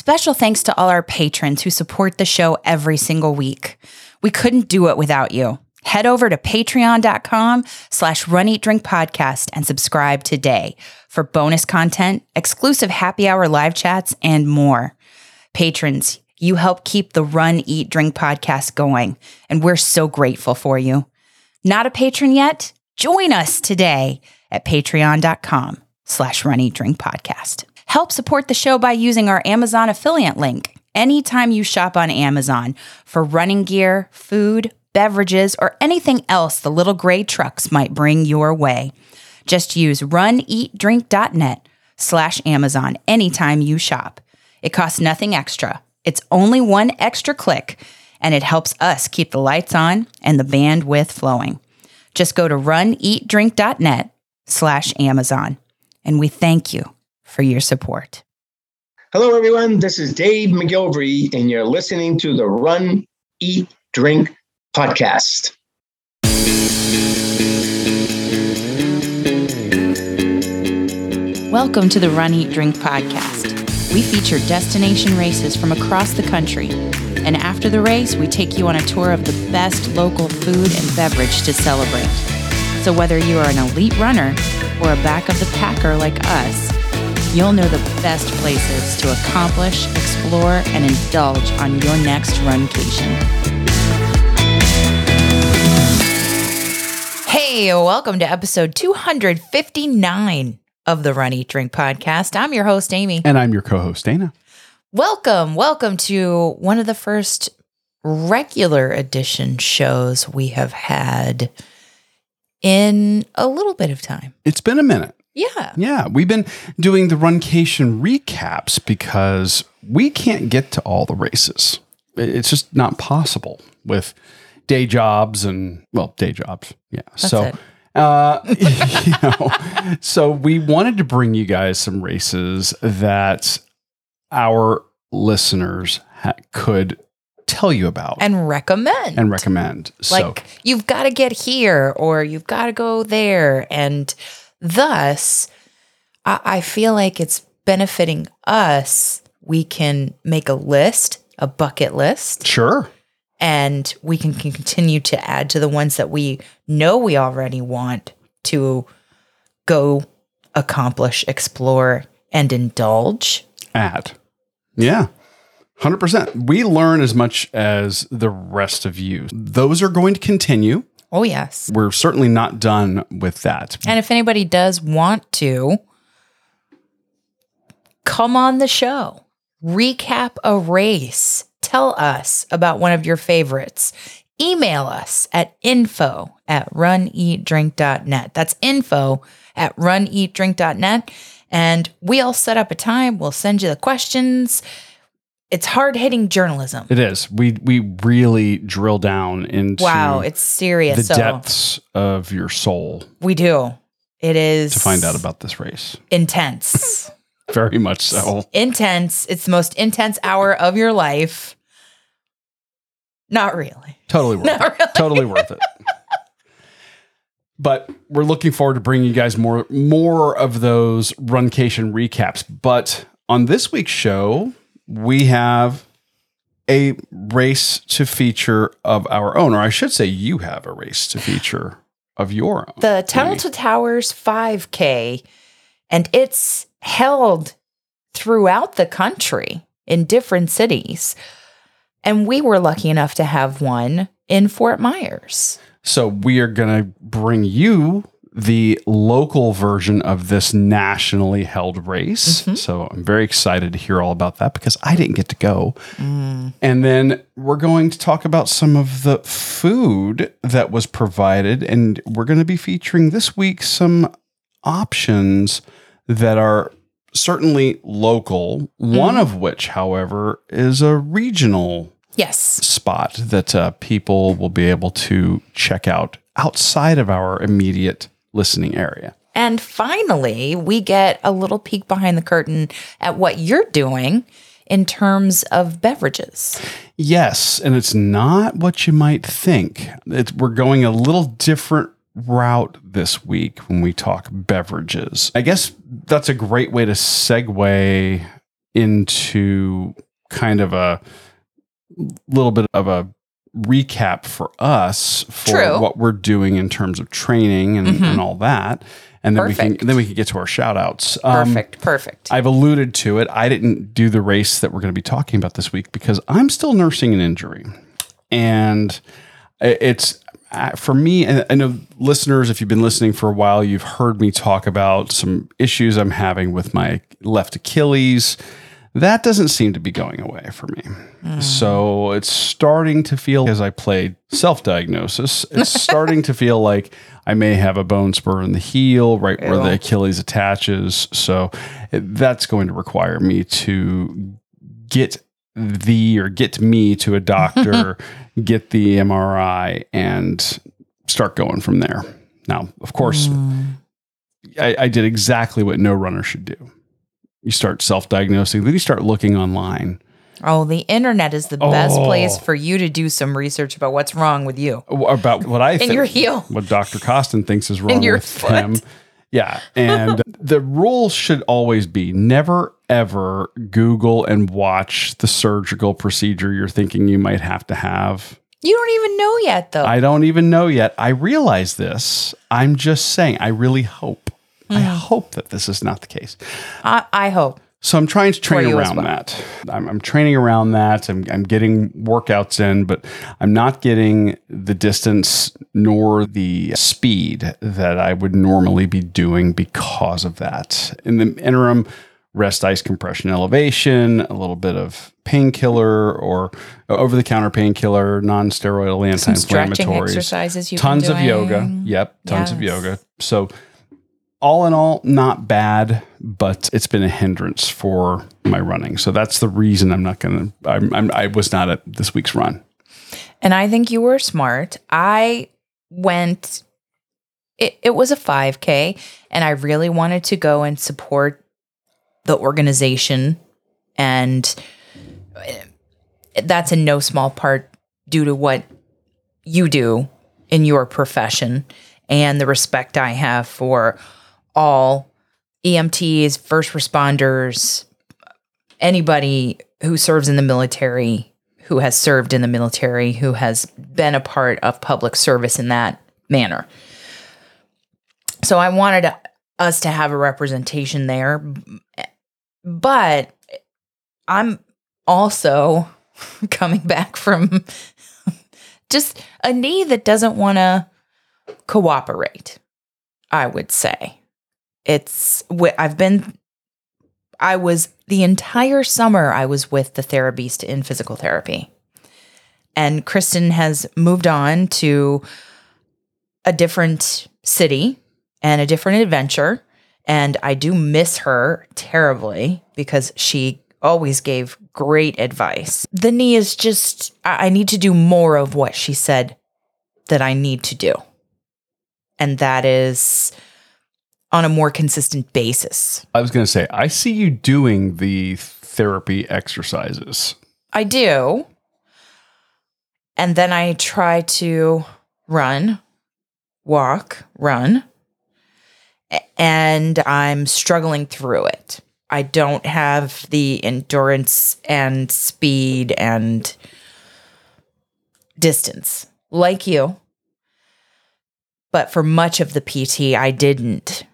Special thanks to all our patrons who support the show every single week. We couldn't do it without you. Head over to patreon.com slash run eat drink podcast and subscribe today for bonus content, exclusive happy hour live chats, and more. Patrons, you help keep the Run Eat Drink podcast going, and we're so grateful for you. Not a patron yet? Join us today at patreon.com slash run eat drink podcast. Help support the show by using our Amazon affiliate link anytime you shop on Amazon for running gear, food, beverages, or anything else the little gray trucks might bring your way. Just use runeatdrink.net slash Amazon anytime you shop. It costs nothing extra. It's only one extra click, and it helps us keep the lights on and the bandwidth flowing. Just go to runeatdrink.net slash Amazon. And we thank you for your support. Hello, everyone. This is Dave McGilvery, and you're listening to the Run, Eat, Drink podcast. Welcome to the Run, Eat, Drink podcast. We feature destination races from across the country. And after the race, we take you on a tour of the best local food and beverage to celebrate. So whether you are an elite runner or a back of the packer like us, you'll know the best places to accomplish, explore, and indulge on your next runcation. Hey, welcome to episode 259 of the Run Eat Drink podcast. I'm your host, Amy. And I'm your co host, Dana. Welcome, welcome to one of the first regular edition shows we have had in a little bit of time. It's been a minute. Yeah. Yeah. We've been doing the Runcation recaps because we can't get to all the races. It's just not possible with day jobs and, well, day jobs. Yeah. That's so. it. Uh, you know, so we wanted to bring you guys some races that our listeners ha- could tell you about And recommend. and recommend. so like you've got to get here or you've got to go there and thus I, I feel like it's benefiting us we can make a list a bucket list sure. and we can, can continue to add to the ones that we know we already want to go accomplish explore and indulge at. Yeah. 100%. We learn as much as the rest of you. Those are going to continue. Oh yes We're certainly not done with that. And if anybody does want to, come on the show, recap a race, tell us about one of your favorites. Email us at info at runeatdrink.net. That's info at runeatdrink.net. And we'll set up a time. We'll send you the questions. It's hard hitting journalism. It is. We we really drill down into Wow, it's serious. the so depths of your soul we do. It is to find out about this race. intense. Very much so. intense. It's the most intense hour of your life. Not really. Totally worth Not it. really. Totally worth it. But we're looking forward to bringing you guys more more of those runcation recaps. But on this week's show, we have a race to feature of our own, or I should say, you have a race to feature of your own. The Tunnel to Towers 5K, and it's held throughout the country in different cities. And we were lucky enough to have one in Fort Myers. So we are going to bring you the local version of this nationally held race. Mhm. So I'm very excited to hear all about that because I didn't get to go. Mm. And then we're going to talk about some of the food that was provided. And we're going to be featuring this week some options that are certainly local, one of which, however, is a regional Yes. spot that uh, people will be able to check out outside of our immediate listening area. And finally, we get a little peek behind the curtain at what you're doing in terms of beverages. Yes, and it's not what you might think. It's, we're going a little different route this week when we talk beverages. I guess that's a great way to segue into kind of a little bit of a recap for us for True. what we're doing in terms of training and, Mhm. and all that. And then we can then we can get to our shout outs. Um, Perfect. Perfect. I've alluded to it. I didn't do the race that we're going to be talking about this week because I'm still nursing an injury. And it's uh, for me, and I know listeners, if you've been listening for a while, you've heard me talk about some issues I'm having with my left Achilles. That doesn't seem to be going away for me. So it's starting to feel, as I played self diagnosis, it's starting to feel like I may have a bone spur in the heel, right where the Achilles attaches. So it, that's going to require me to get the or get me to a doctor, get the MRI, and start going from there. Now, of course, Mm. I, I did exactly what no runner should do. You start self diagnosing, then you start looking online Oh, the internet is the best Oh. place for you to do some research about what's wrong with you about what I in think, your heel. what Dr. Costin thinks is wrong with foot. him. Yeah. And the rule should always be never, ever Google and watch the surgical procedure you're thinking you might have to have. You don't even know yet, though. I don't even know yet. I realize this. I'm just saying, I really hope. I Mm. hope that this is not the case. I, I hope. So I'm trying to train around well. that. I'm, I'm training around that. I'm, I'm getting workouts in, but I'm not getting the distance nor the speed that I would normally be doing because of that. In the interim, rest ice compression elevation, a little bit of painkiller or over the counter painkiller, non steroidal stretching anti-inflammatories exercises. Tons of yoga. Yep, tons of yoga. So, all in all, not bad, but it's been a hindrance for my running. So that's the reason I'm not going to. I'm was not at this week's run. And I think you were smart. I went, it, it was a 5K, and I really wanted to go and support the organization. And eh, that's in no small part due to what you do in your profession and the respect I have for all EMTs, first responders, anybody who serves in the military, who has served in the military, who has been a part of public service in that manner. So I wanted us to have a representation there. But I'm also coming back from just a knee that doesn't want to cooperate, I would say. It's, I've been, I was the entire summer, I was with the therapist in physical therapy. And Kristen has moved on to a different city and a different adventure. And I do miss her terribly because she always gave great advice. The knee is just, I need to do more of what she said that I need to do. And that is on a more consistent basis. I was going to say, I see you doing the therapy exercises. I do. And then I try to run, walk, run. And I'm struggling through it. I don't have the endurance and speed and distance like you. But for much of the PT, I didn't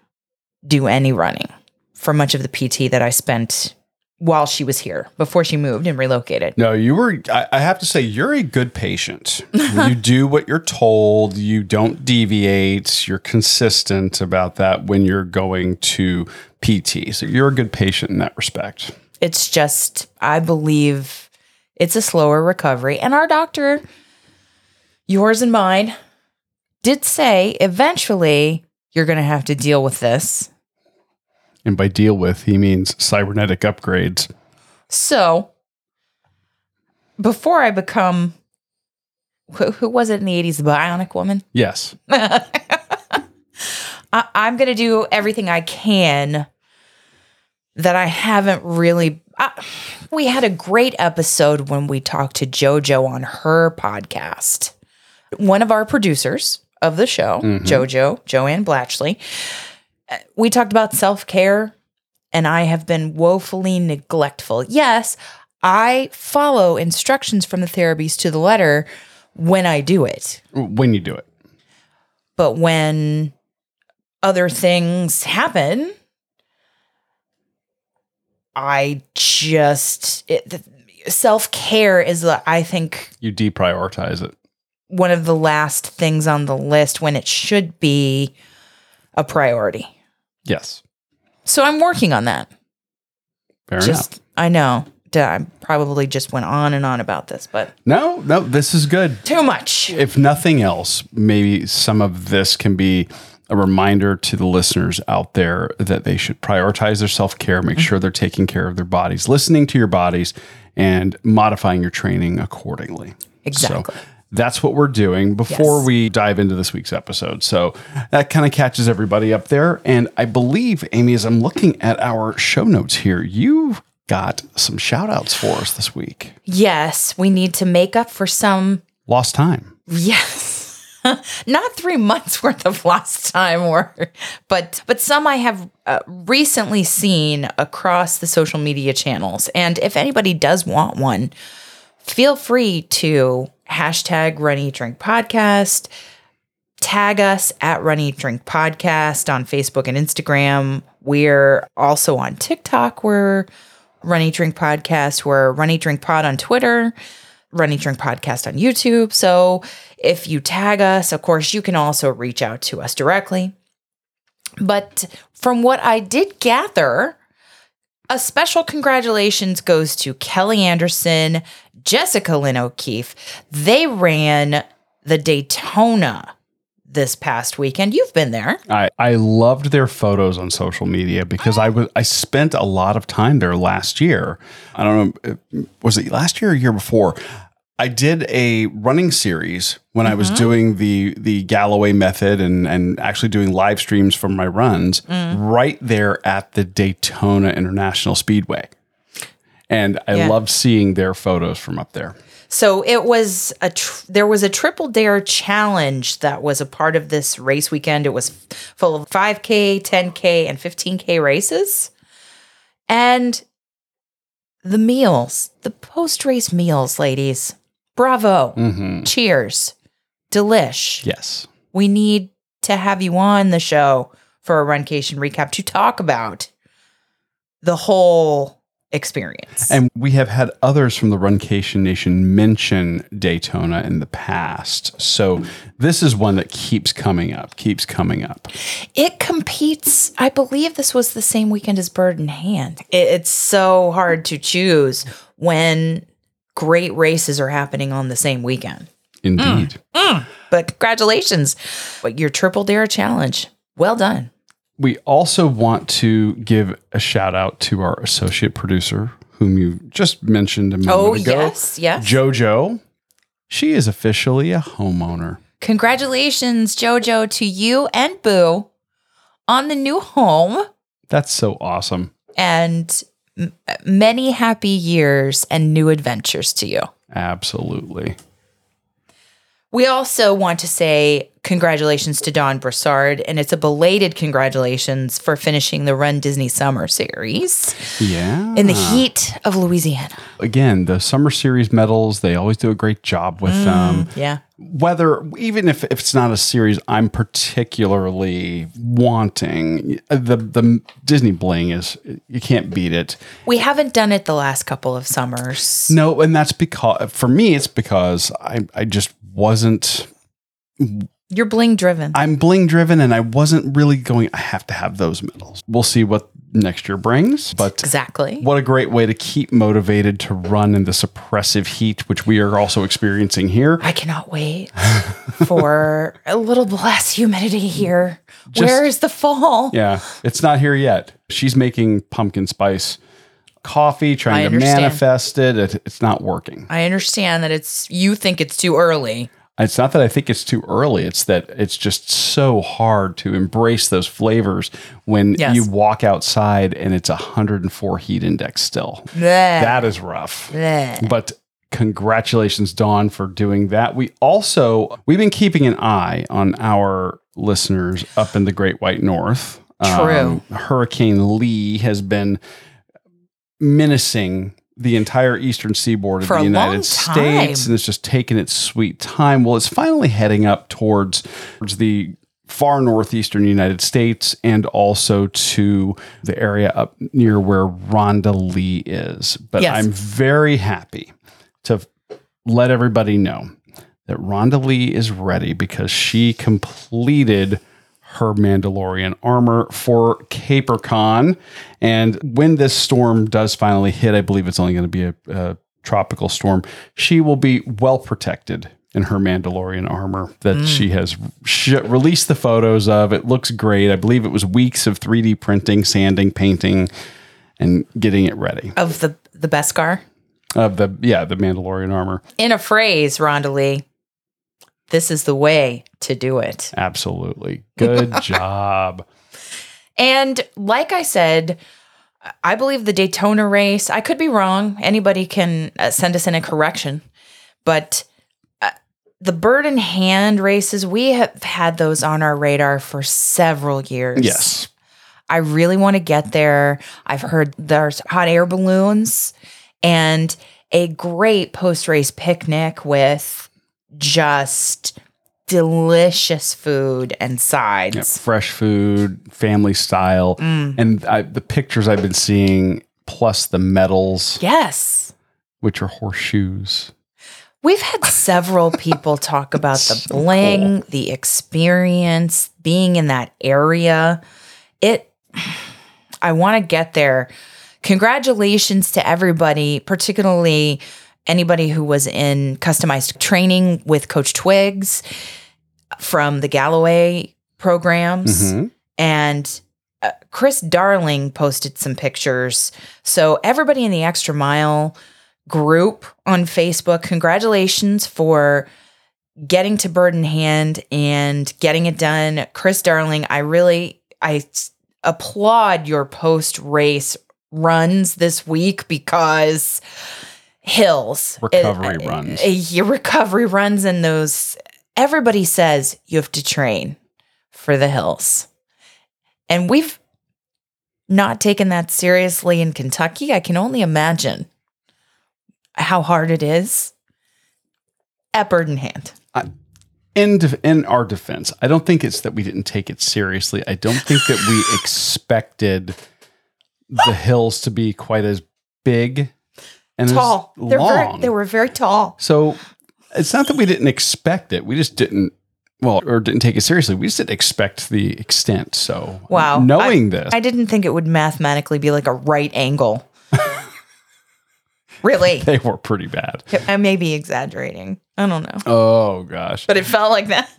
do any running. For much of the PT that I spent while she was here, before she moved and relocated. No, you were, I, I have to say, you're a good patient. you do what you're told, you don't deviate, you're consistent about that when you're going to PT. So you're a good patient in that respect. It's just, I believe it's a slower recovery. And our doctor, yours and mine, did say eventually you're going to have to deal with this. And by deal with, he means cybernetic upgrades. So before I become, who, who was it in the 80s? The Bionic Woman? Yes. I, I'm going to do everything I can that I haven't really. I, we had a great episode when we talked to JoJo on her podcast. One of our producers of the show, Mhm. JoJo, Joanne Blatchley, uh, we talked about self care and I have been woefully neglectful. Yes, I follow instructions from the therapies to the letter when I do it. When you do it. But when other things happen, I just self care is, uh, I think, You deprioritize it. One of the last things on the list when it should be a priority. Yes. So I'm working on that. Fair just enough. I know. I probably just went on and on about this, but No, no, this is good. too much. If nothing else, maybe some of this can be a reminder to the listeners out there that they should prioritize their self care, make sure they're taking care of their bodies, listening to your bodies, and modifying your training accordingly. Exactly. So that's what we're doing before Yes. we dive into this week's episode. So that kind of catches everybody up there. And I believe, Amy, as I'm looking at our show notes here, you've got some shout outs for us this week. Yes, we need to make up for some Lost time. Yes. Not three months worth of lost time or but but some I have uh, recently seen across the social media channels. And if anybody does want one, feel free to hashtag Run Eat Drink Podcast, tag us at Run Eat Drink Podcast on Facebook and Instagram. We're also on TikTok. We're Run Eat Drink Podcast. We're Run Eat Drink Pod on Twitter. Run Eat Drink Podcast on YouTube. So if you tag us, of course, you can also reach out to us directly. But from what I did gather, a special congratulations goes to Kelly Anderson, Jessica Lynn O'Keefe. They ran the Daytona this past weekend. You've been there. I, I loved their photos on social media because I was I spent a lot of time there last year. I don't know, was it last year or year before? I did a running series when I was mm-hmm. doing the the Galloway method and and actually doing live streams from my runs mm. right there at the Daytona International Speedway. And I Yeah. loved seeing their photos from up there. So it was a tr- there was a triple dare challenge that was a part of this race weekend. It was f- full of 5k, 10k and 15k races. And the meals, the post-race meals, ladies. Bravo. hmm Cheers. Delish. Yes. We need to have you on the show for a Runcation recap to talk about the whole experience. And we have had others from the Runcation Nation mention Daytona in the past. So this is one that keeps coming up, keeps coming up. It competes. I believe this was the same weekend as Bird in Hand. It's so hard to choose when great races are happening on the same weekend. Indeed. Mm. Mm. But congratulations, but your Triple Dare challenge. Well done. We also want to give a shout out to our associate producer, whom you just mentioned a moment Oh, ago. yes, yes. JoJo. She is officially a homeowner. Congratulations, JoJo, to you and Boo on the new home That's so awesome. and m- many happy years and new adventures to you. Absolutely. We also want to say congratulations to Dawn Broussard, and it's a belated congratulations for finishing the Run Disney Summer Series Yeah. in the heat of Louisiana. Again, the Summer Series medals, they always do a great job with mm, them. Yeah. whether even if, if it's not a series I'm particularly wanting, the the Disney bling is you can't beat it. We haven't done it the last couple of summers. No, and that's because for me it's because I I just wasn't You're bling driven. I'm bling driven and I wasn't really going I have to have those medals. We'll see what next year brings, but exactly. what a great way to keep motivated to run in this oppressive heat which we are also experiencing here. I cannot wait for a little less humidity here. Where is the fall? Yeah, it's not here yet. She's making pumpkin spice coffee, trying to manifest it. it. It's not working. I understand that it's you think it's too early. It's not that I think it's too early. It's that it's just so hard to embrace those flavors when Yes. you walk outside and it's 104 heat index still. Bleh. That is rough. Bleh. But congratulations, Dawn, for doing that. We also we've been keeping an eye on our listeners up in the Great White North. True. Um, Hurricane Lee has been menacing the entire eastern seaboard of For the United States, and it's just taking its sweet time. Well, it's finally heading up towards, towards the far northeastern United States and also to the area up near where Rhonda Lee is. But Yes. I'm very happy to let everybody know that Rhonda Lee is ready because she completed her Mandalorian armor for CaperCon. And when this storm does finally hit, I believe it's only going to be a, a tropical storm, she will be well protected in her Mandalorian armor that hmm. she has sh- released the photos of. It looks great. I believe it was weeks of 3D printing, sanding, painting, and getting it ready. Of the the Beskar. Of the yeah, the Mandalorian armor. In a phrase, Rhonda Lee, this is the way to do it. Absolutely. Good job. And like I said, I believe the Daytona race, I could be wrong. Anybody can uh, send us in a correction. But uh, the bird in hand races, we have had those on our radar for several years. Yes. I really want to get there. I've heard there's hot air balloons and a great post race picnic with just delicious food and Yeah, sides. fresh food, family style, Mm. and I, the pictures I've been seeing, plus the medals, Yes. which are horseshoes. We've had several people talk about the bling, the experience, being in that area. It I want to get there. Congratulations to everybody, particularly anybody who was in customized training with Coach Twigs from the Galloway programs. Mhm. And uh, Chris Darling posted some pictures. So, everybody in the Extra Mile group on Facebook, congratulations for getting to Bird in Hand and getting it done. Chris Darling, I really I applaud your post race runs this week because hills Recovery uh, runs. uh, your recovery runs and those everybody says you have to train for the hills. And we've not taken that seriously in Kentucky. I can only imagine how hard it is at Bird in Hand. In, def- in our defense, I don't think it's that we didn't take it seriously. I don't think that we expected the hills to be quite as big and Tall. They're long. very, they were very tall. So it's not that we didn't expect it. We just didn't, well, or didn't take it seriously. We just didn't expect the extent. So, Wow. knowing this, I didn't think it would mathematically be like a right angle. really? they were pretty bad. I may be exaggerating. I don't know. Oh, gosh. But it felt like that.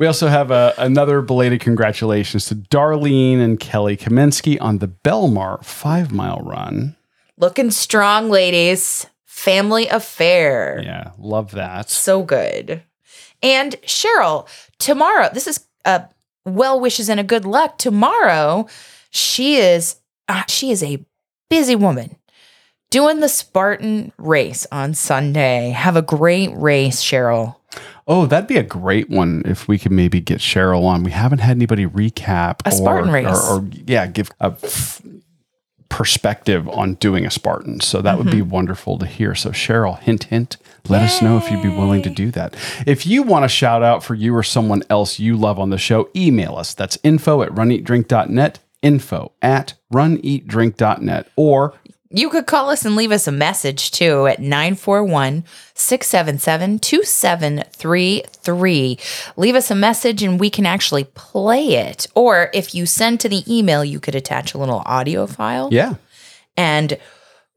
We also have uh, another belated congratulations to Darlene and Kelly Kaminsky on the Belmar five mile run. Looking strong, ladies. Family affair. Yeah, love that. So good. And Cheryl, tomorrow, this is uh, well wishes and a good luck. Tomorrow, she is uh, she is a busy woman doing the Spartan race on Sunday. Have a great race, Cheryl. Oh, that'd be a great one if we could maybe get Cheryl on. We haven't had anybody recap A Spartan race. or, or yeah, give a perspective on doing a Spartan. So that would be Mm-hmm. wonderful to hear. So Cheryl, hint, hint, let us know if you'd be willing to do that. If you want a shout out for you or someone else you love on the show, email us. That's info at runeatdrink.net, info at runeatdrink.net, or You could call us and leave us a message too at 941 677 2733. Leave us a message and we can actually play it. Or if you send to the email, you could attach a little audio file yeah, and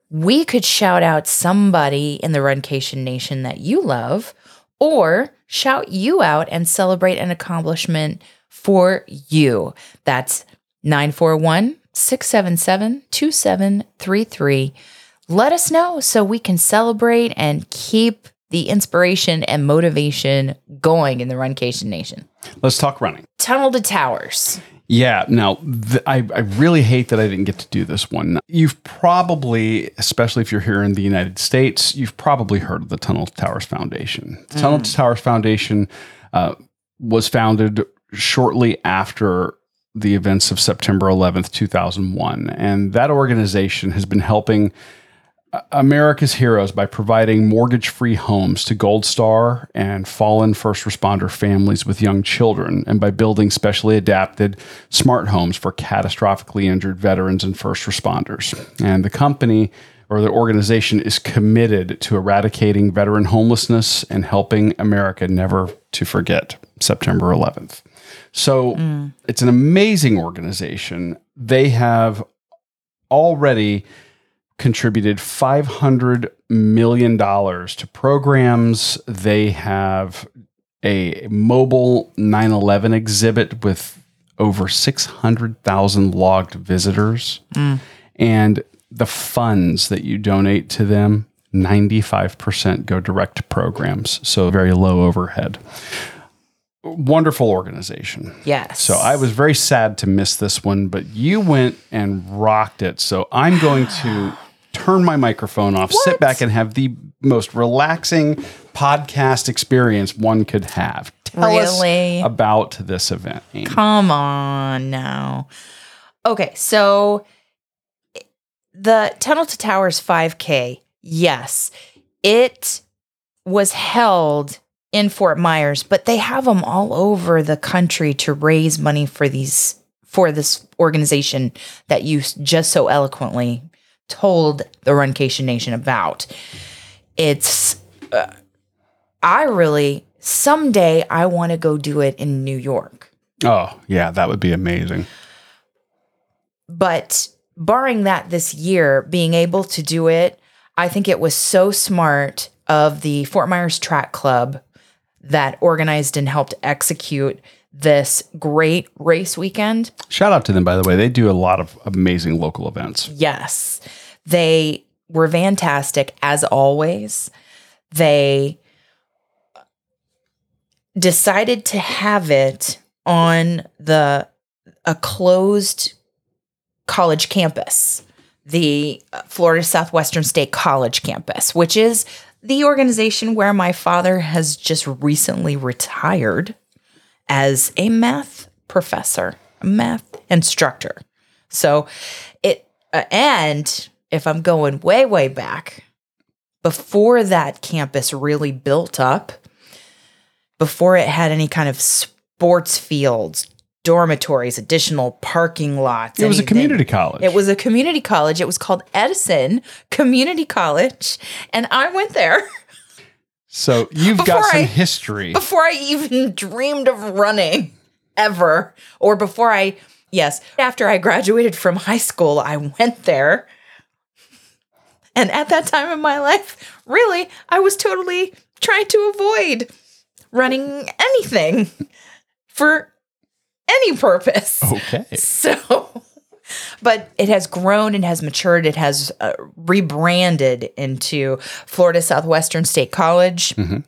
we could shout out somebody in the Runcation Nation that you love or shout you out and celebrate an accomplishment for you. That's 941 677 2733. Let us know so we can celebrate and keep the inspiration and motivation going in the Runcation Nation. let's talk running. Tunnel to Towers. Yeah. Now, th- I, I really hate that I didn't get to do this one. You've probably, especially if you're here in the United States, you've probably heard of the Tunnel to Towers Foundation. The Tunnel to Towers Foundation uh, was founded shortly after the events of September 11th, 2001. And that organization has been helping uh, America's heroes by providing mortgage free homes to Gold Star and fallen first responder families with young children, and by building specially adapted smart homes for catastrophically injured veterans and first responders. And the company or the organization is committed to eradicating veteran homelessness and helping America never to forget September 11th. So mm. it's an amazing organization. They have already contributed $500 million to programs. They have a mobile 9 11 exhibit with over 600,000 logged visitors. Mm. And the funds that you donate to them, 95% go direct to programs. So very low overhead. Wonderful organization. Yes. So I was very sad to miss this one, but you went and rocked it. So I'm going to turn my microphone off, what? sit back, and have the most relaxing podcast experience one could have. Tell really? us about this event. Amy. Come on now. Okay, so the Tunnel to Towers 5K, yes, it was held in Fort Myers, but they have them all over the country to raise money for these for this organization that you just so eloquently told the Runcation Nation about. It's uh, I really someday I want to go do it in New York. Oh, yeah, that would be amazing. But barring that this year, being able to do it, I think it was so smart of the Fort Myers Track Club that organized and helped execute this great race weekend. Shout out to them, by the way. They do a lot of amazing local events. Yes. They were fantastic as always. They decided to have it on the a closed college campus, the uh, Florida Southwestern State College campus, which is the organization where my father has just recently retired as a math professor, math instructor. So it, uh, and if I'm going way, way back, before that campus really built up, before it had any kind of sports fields, dormitories, additional parking lots. It was a community college. It was a community college. It was called Edison Community College. And I went there. So you've got some I, history. Before I even dreamed of running ever, or before I, yes, after I graduated from high school, I went there. And at that time in my life, really, I was totally trying to avoid running anything for any purpose. Okay. So, but it has grown and has matured. It has uh, rebranded into Florida Southwestern State College. Mm-hmm.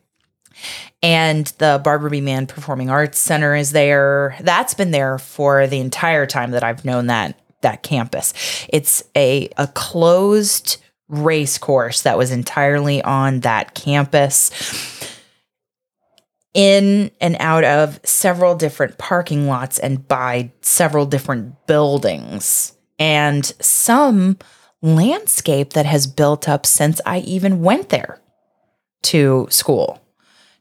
And the Barbara B. Mann Performing Arts Center is there. That's been there for the entire time that I've known that that campus. It's a a closed race course that was entirely on that campus in and out of several different parking lots and by several different buildings and some landscape that has built up since I even went there to school.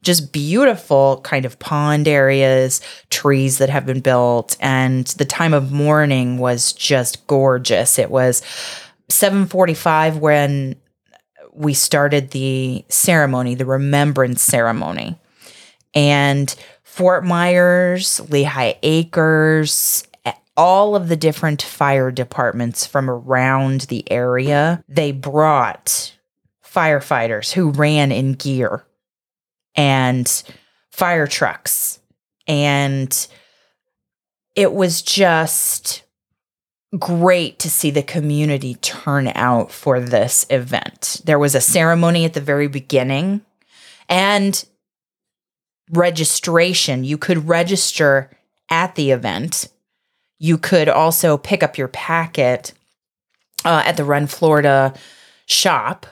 Just beautiful kind of pond areas, trees that have been built, and the time of morning was just gorgeous. It was 7:45 when we started the ceremony, the remembrance ceremony and Fort Myers, Lehigh Acres, all of the different fire departments from around the area, they brought firefighters who ran in gear and fire trucks. And it was just great to see the community turn out for this event. There was a ceremony at the very beginning, and registration. You could register at the event. You could also pick up your packet uh, at the Run Florida shop,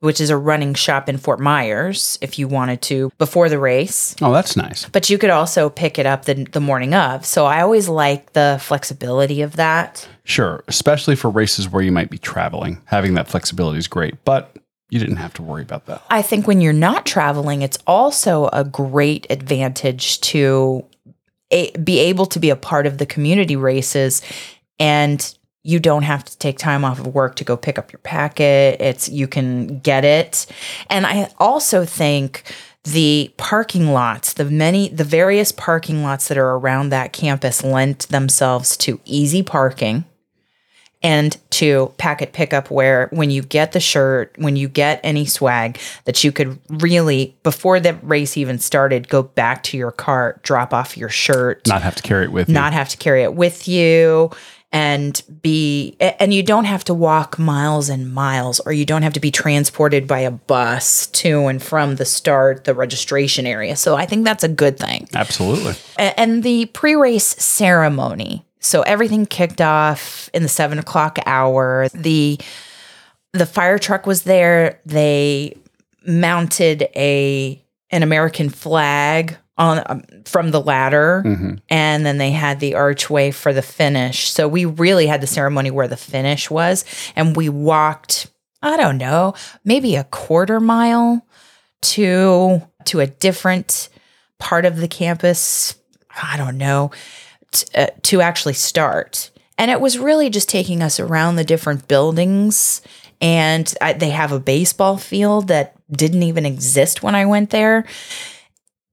which is a running shop in Fort Myers if you wanted to before the race. Oh, that's nice. But you could also pick it up the, the morning of. So I always like the flexibility of that. Sure, especially for races where you might be traveling. Having that flexibility is great, but you didn't have to worry about that. I think when you're not traveling, it's also a great advantage to a, be able to be a part of the community races and you don't have to take time off of work to go pick up your packet. It's you can get it. And I also think the parking lots, the many the various parking lots that are around that campus lent themselves to easy parking and to packet pickup where when you get the shirt, when you get any swag that you could really before the race even started go back to your car, drop off your shirt, Not have to carry it with you. not have to carry it with you and be and you don't have to walk miles and miles or you don't have to be transported by a bus to and from the start the registration area so i think that's a good thing Absolutely. And the pre-race ceremony so everything kicked off in the seven o'clock hour. The the fire truck was there. They mounted a an american flag on um, from the ladder. Mhm. and then they had the archway for the finish. So we really had the ceremony where the finish was. And we walked i don't know maybe a quarter mile to to a different part of the campus. I don't know uh, to actually start. And it was really just taking us around the different buildings. And I, they have a baseball field that didn't even exist when i went there.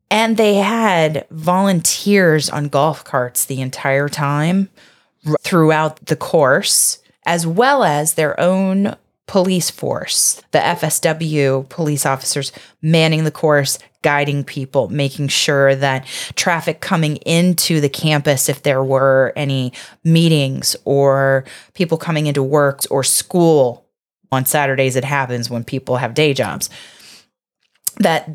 And they had volunteers on golf carts the entire time throughout the course, as well as their own police force, the FSW police officers manning the course, guiding people, making sure that traffic coming into the campus, if there were any meetings or people coming into work or school on Saturdays, it happens when people have day jobs that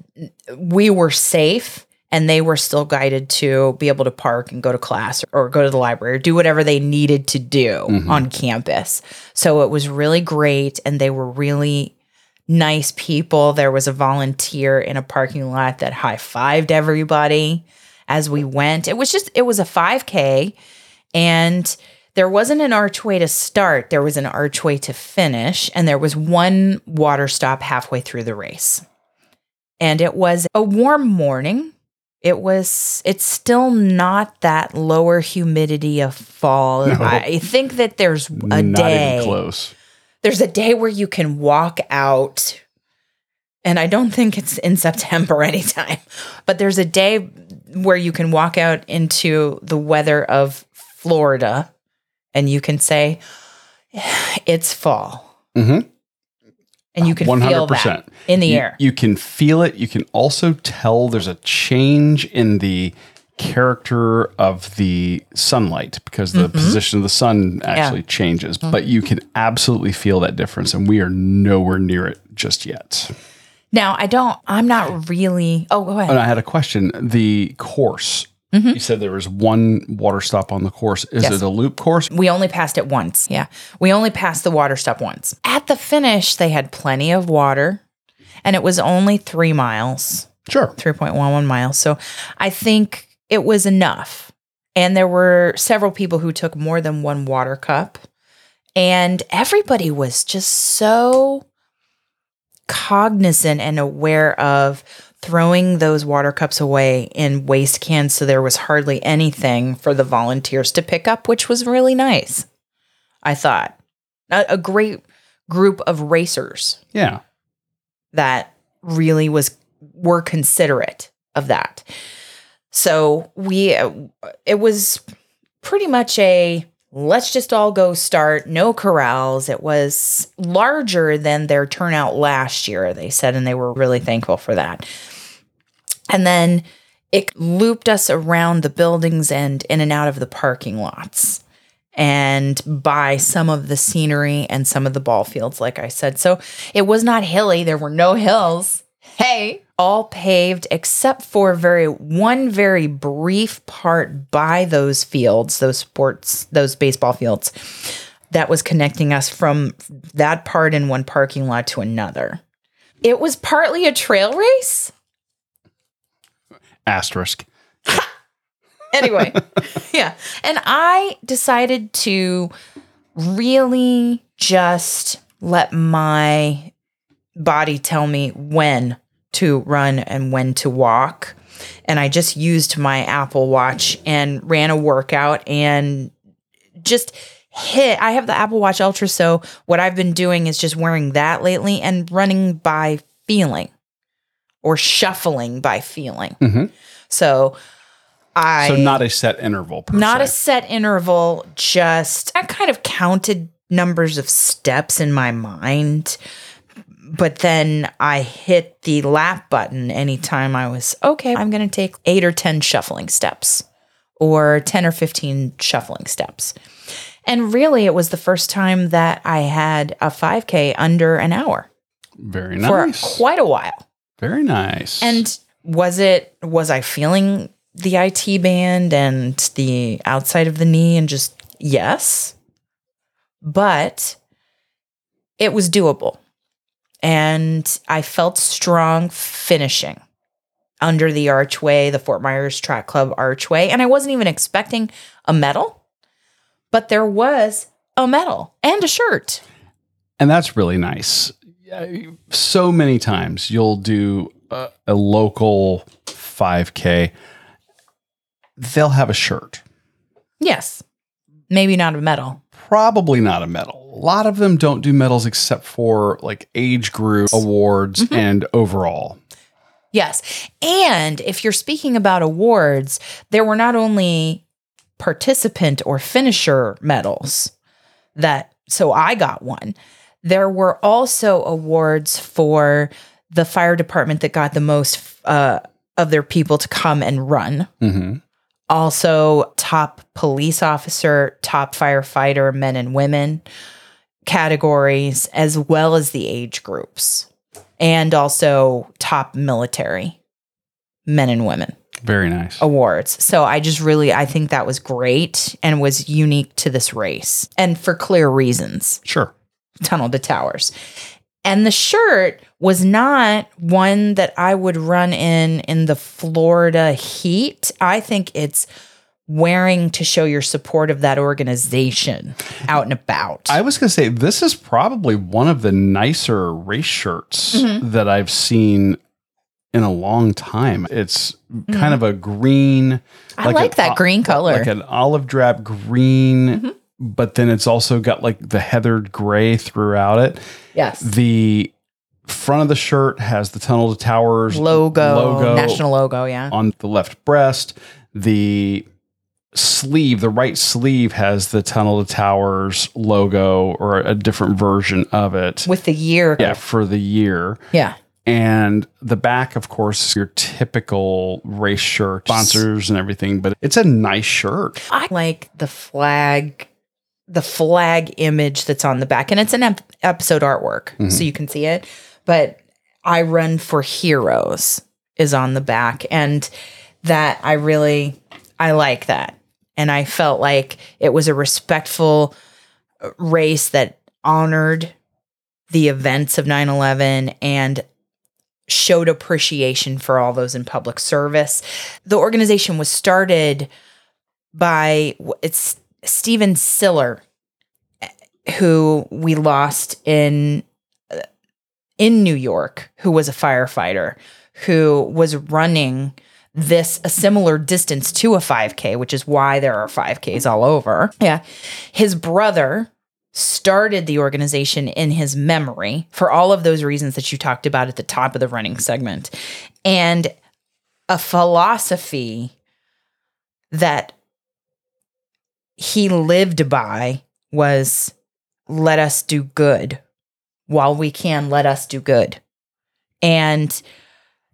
we were safe and they were still guided to be able to park and go to class or go to the library or do whatever they needed to do mm-hmm. on campus. So it was really great and they were really nice people. There was a volunteer in a parking lot that high-fived everybody as we went. It was just it was a 5k and there wasn't an archway to start, there was an archway to finish and there was one water stop halfway through the race and it was a warm morning. It was, it's still not that lower humidity of fall. No. I think that there's a Not day, even close. there's a day where you can walk out. And I don't think it's in September anytime, but there's a day where you can walk out into the weather of Florida and you can say, it's fall. Mhm. And you can feel that in the you, air. You can feel it. You can also tell there's a change in the character of the sunlight because the Mm-hmm. position of the sun actually changes. But you can absolutely feel that difference, and we are nowhere near it just yet. Now, I don't, I'm not really, oh, go ahead. And I had a question. The course. You said there was one water stop on the course. Is Mm-hmm. Yes. it a loop course? We only passed it once. Yeah. We only passed the water stop once. At the finish, they had plenty of water and it was only three miles, Sure. 3.11 miles. So I think it was enough. And there were several people who took more than one water cup. And everybody was just so cognizant and aware of throwing those water cups away in waste cans so there was hardly anything for the volunteers to pick up which was really nice i thought. A, a great group of racers Yeah. that really was were considerate of that. So we uh, it was pretty much a let's just all go start no corrals. It was larger than their turnout last year they said and they were really thankful for that and then it looped us around the buildings and in and out of the parking lots. And by some of the scenery and some of the ball fields like i said. So it was not hilly. There were no hills. Hey all paved except for very one very brief part by those fields those sports those baseball fields that was connecting us from that part in one parking lot to another. It was partly a trail race. Asterisk. Anyway, yeah. And I decided to really just let my body tell me when to run and when to walk. And I just used my Apple Watch and ran a workout and just hit. I have the Apple Watch Ultra, so what I've been doing is just wearing that lately and running by feeling or shuffling by feeling. Mhm. So I So not a set interval. Not a set interval, just I kind of counted numbers of steps in my mind. But then I hit the lap button anytime I was okay, I'm going to take 8 or 10 shuffling steps or 10 or 15 shuffling steps. And really it was the first time that I had a 5k under an hour very nice. for quite a while. Very nice. And was it was I feeling the IT band and the outside of the knee and just yes. But it was doable. And I felt strong finishing under the archway, the Fort Myers Track Club archway, and I wasn't even expecting a medal, but there was a medal and a shirt. and that's really nice. Yeah, So many times you'll do a, a local 5K, they'll have a shirt. Yes. Maybe not a medal. Probably not a medal. A lot of them don't do medals except for like age group awards Mm-hmm. and overall. Yes. And if you're speaking about awards, there were not only participant or finisher medals that, so I got one. There were also awards for the fire department that got the most uh, of their people to come and run. hmm Also, top police officer, top firefighter, men and women categories, as well as the age groups, and also top military men and women Very nice. awards. So I just really I think that was great and was unique to this race and for clear reasons. Sure. Tunnel to Towers. And the shirt was not one that I would run in in the Florida heat. I think it's wearing to show your support of that organization out and about. I was going to say, this is probably one of the nicer race shirts Mm-hmm. that I've seen in a long time. It's kind of a green. Mm-hmm. I like an that o- green color. Like an olive drab green, Mm-hmm. But then it's also got like the heathered gray throughout it. yes. The front of the shirt has the Tunnel to Towers Logo, logo national logo, yeah. on the left breast. The sleeve, the right sleeve has the Tunnel to Towers logo or a different version of it. With the year. Yeah, for the year. Yeah. And the back, of course, is your typical race shirt, sponsors and everything, but it's a nice shirt. I like the flag, the flag image that's on the back, and it's an ep- episode artwork, so you can see it. But I run for heroes is on the back, and that I really I like that, and I felt like it was a respectful uh, race that honored the events of 9-11 and showed appreciation for all those in public service. The organization was started by it's Stephen Siller, who we lost in uh, in New York, who was a firefighter, who was running this a similar distance to a 5K, which is why there are 5Ks all over. Yeah, his brother started the organization in his memory for all of those reasons that you talked about at the top of the running segment, and a philosophy that he lived by was let us do good. While we can let us do good. And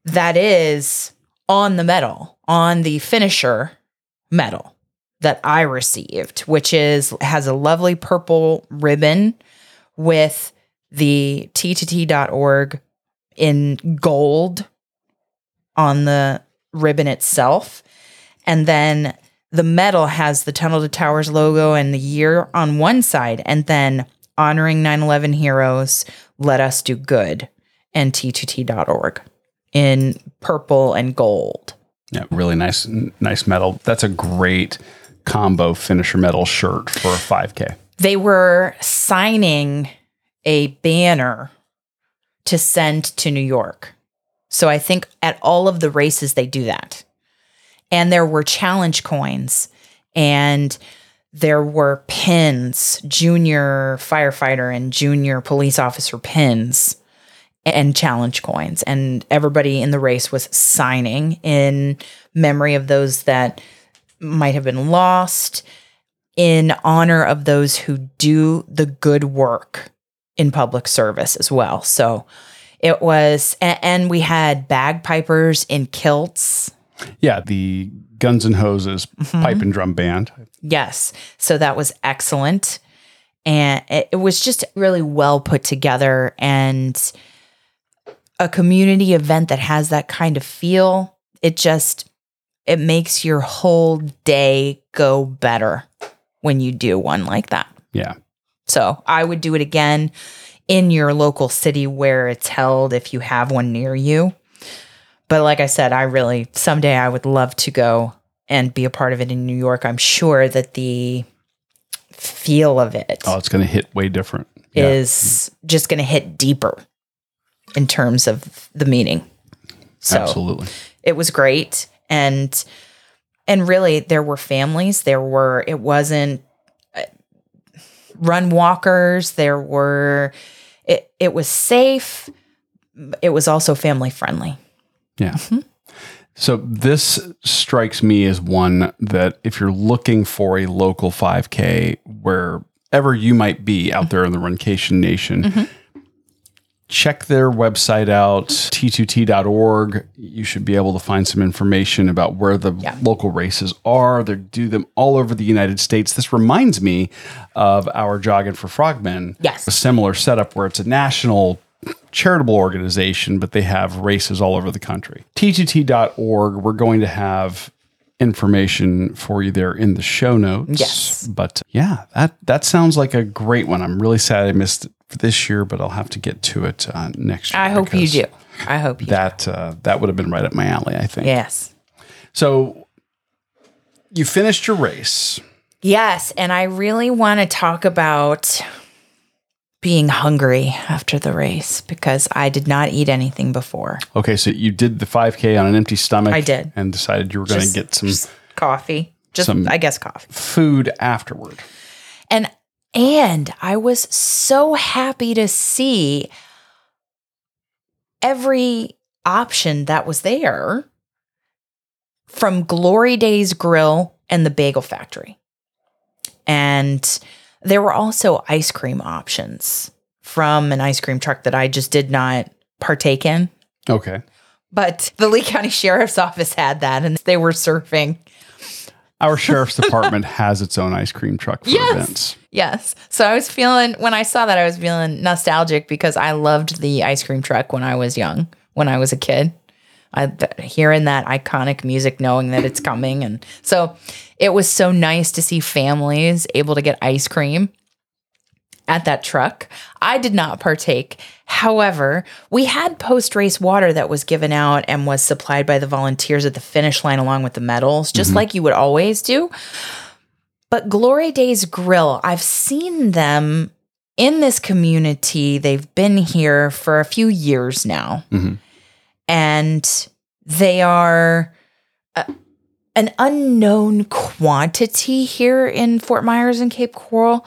that is on the medal on the finisher medal that i received which is has a lovely purple ribbon with the t2t.org in gold on the ribbon itself. And then the medal has the Tunnel to Towers logo and the year on one side, and then honoring 9 11 heroes, let us do good and t2t.org in purple and gold. Yeah, really nice, nice medal. That's a great combo finisher medal shirt for a 5K. They were signing a banner to send to New York. So I think at all of the races, they do that. And there were challenge coins and there were pins, junior firefighter and junior police officer pins and challenge coins. And everybody in the race was signing in memory of those that might have been lost, in honor of those who do the good work in public service as well. So it was, and, we had bagpipers in kilts. Yeah, the Guns and Hoses mm-hmm. pipe and drum band. Yes. So that was excellent. And it, it was just really well put together and a community event that has that kind of feel. It just, it makes your whole day go better when you do one like that. Yeah. So I would do it again in your local city where it's held if you have one near you. But like I said, I really, someday I would love to go and be a part of it in New York. I'm sure that the feel of it oh, it's going to hit way different. Is yeah. just going to hit deeper in terms of the meaning. So Absolutely. It was great and and really there were families there were it wasn't uh, run walkers there were it it was safe it was also family friendly yeah mm-hmm. so this strikes me as one that if you're looking for a local 5k wherever you might be out there in the runcation nation mm-hmm check their website out, t2t.org. You should be able to find some information about where the yeah. local races are. They do them all over the United States. This reminds me of our Jogging for Frogmen. Yes. A similar setup where it's a national charitable organization, but they have races all over the country. t2t.org, we're going to have information for you there in the show notes. Yes. But yeah, that that sounds like a great one. I'm really sad I missed this year, but I'll have to get to it uh, next year. I hope you do. I hope you that uh, that would have been right up my alley. I think. Yes. So you finished your race. Yes, and I really want to talk about being hungry after the race because I did not eat anything before. Okay, so you did the 5K on an empty stomach. I did, and decided you were going to get some coffee, just some I guess coffee, food afterward. And and I was so happy to see every option that was there from Glory Days Grill and the Bagel Factory. And there were also ice cream options from an ice cream truck that I just did not partake in. Okay. But the Lee County Sheriff's Office had that and they were surfing our sheriff's department has its own ice cream truck for yes. events. Yes. So I was feeling when I saw that I was feeling nostalgic because I loved the ice cream truck when I was young, when I was a kid. I hearing that iconic music, knowing that it's coming, and so it was so nice to see families able to get ice cream at that truck. I did not partake. However, we had post race water that was given out and was supplied by the volunteers at the finish line along with the medals, just mm-hmm. like you would always do. But Glory Days Grill, I've seen them in this community. They've been here for a few years now. Mm-hmm. And they are. Uh, an unknown quantity here in Fort Myers and Cape Coral,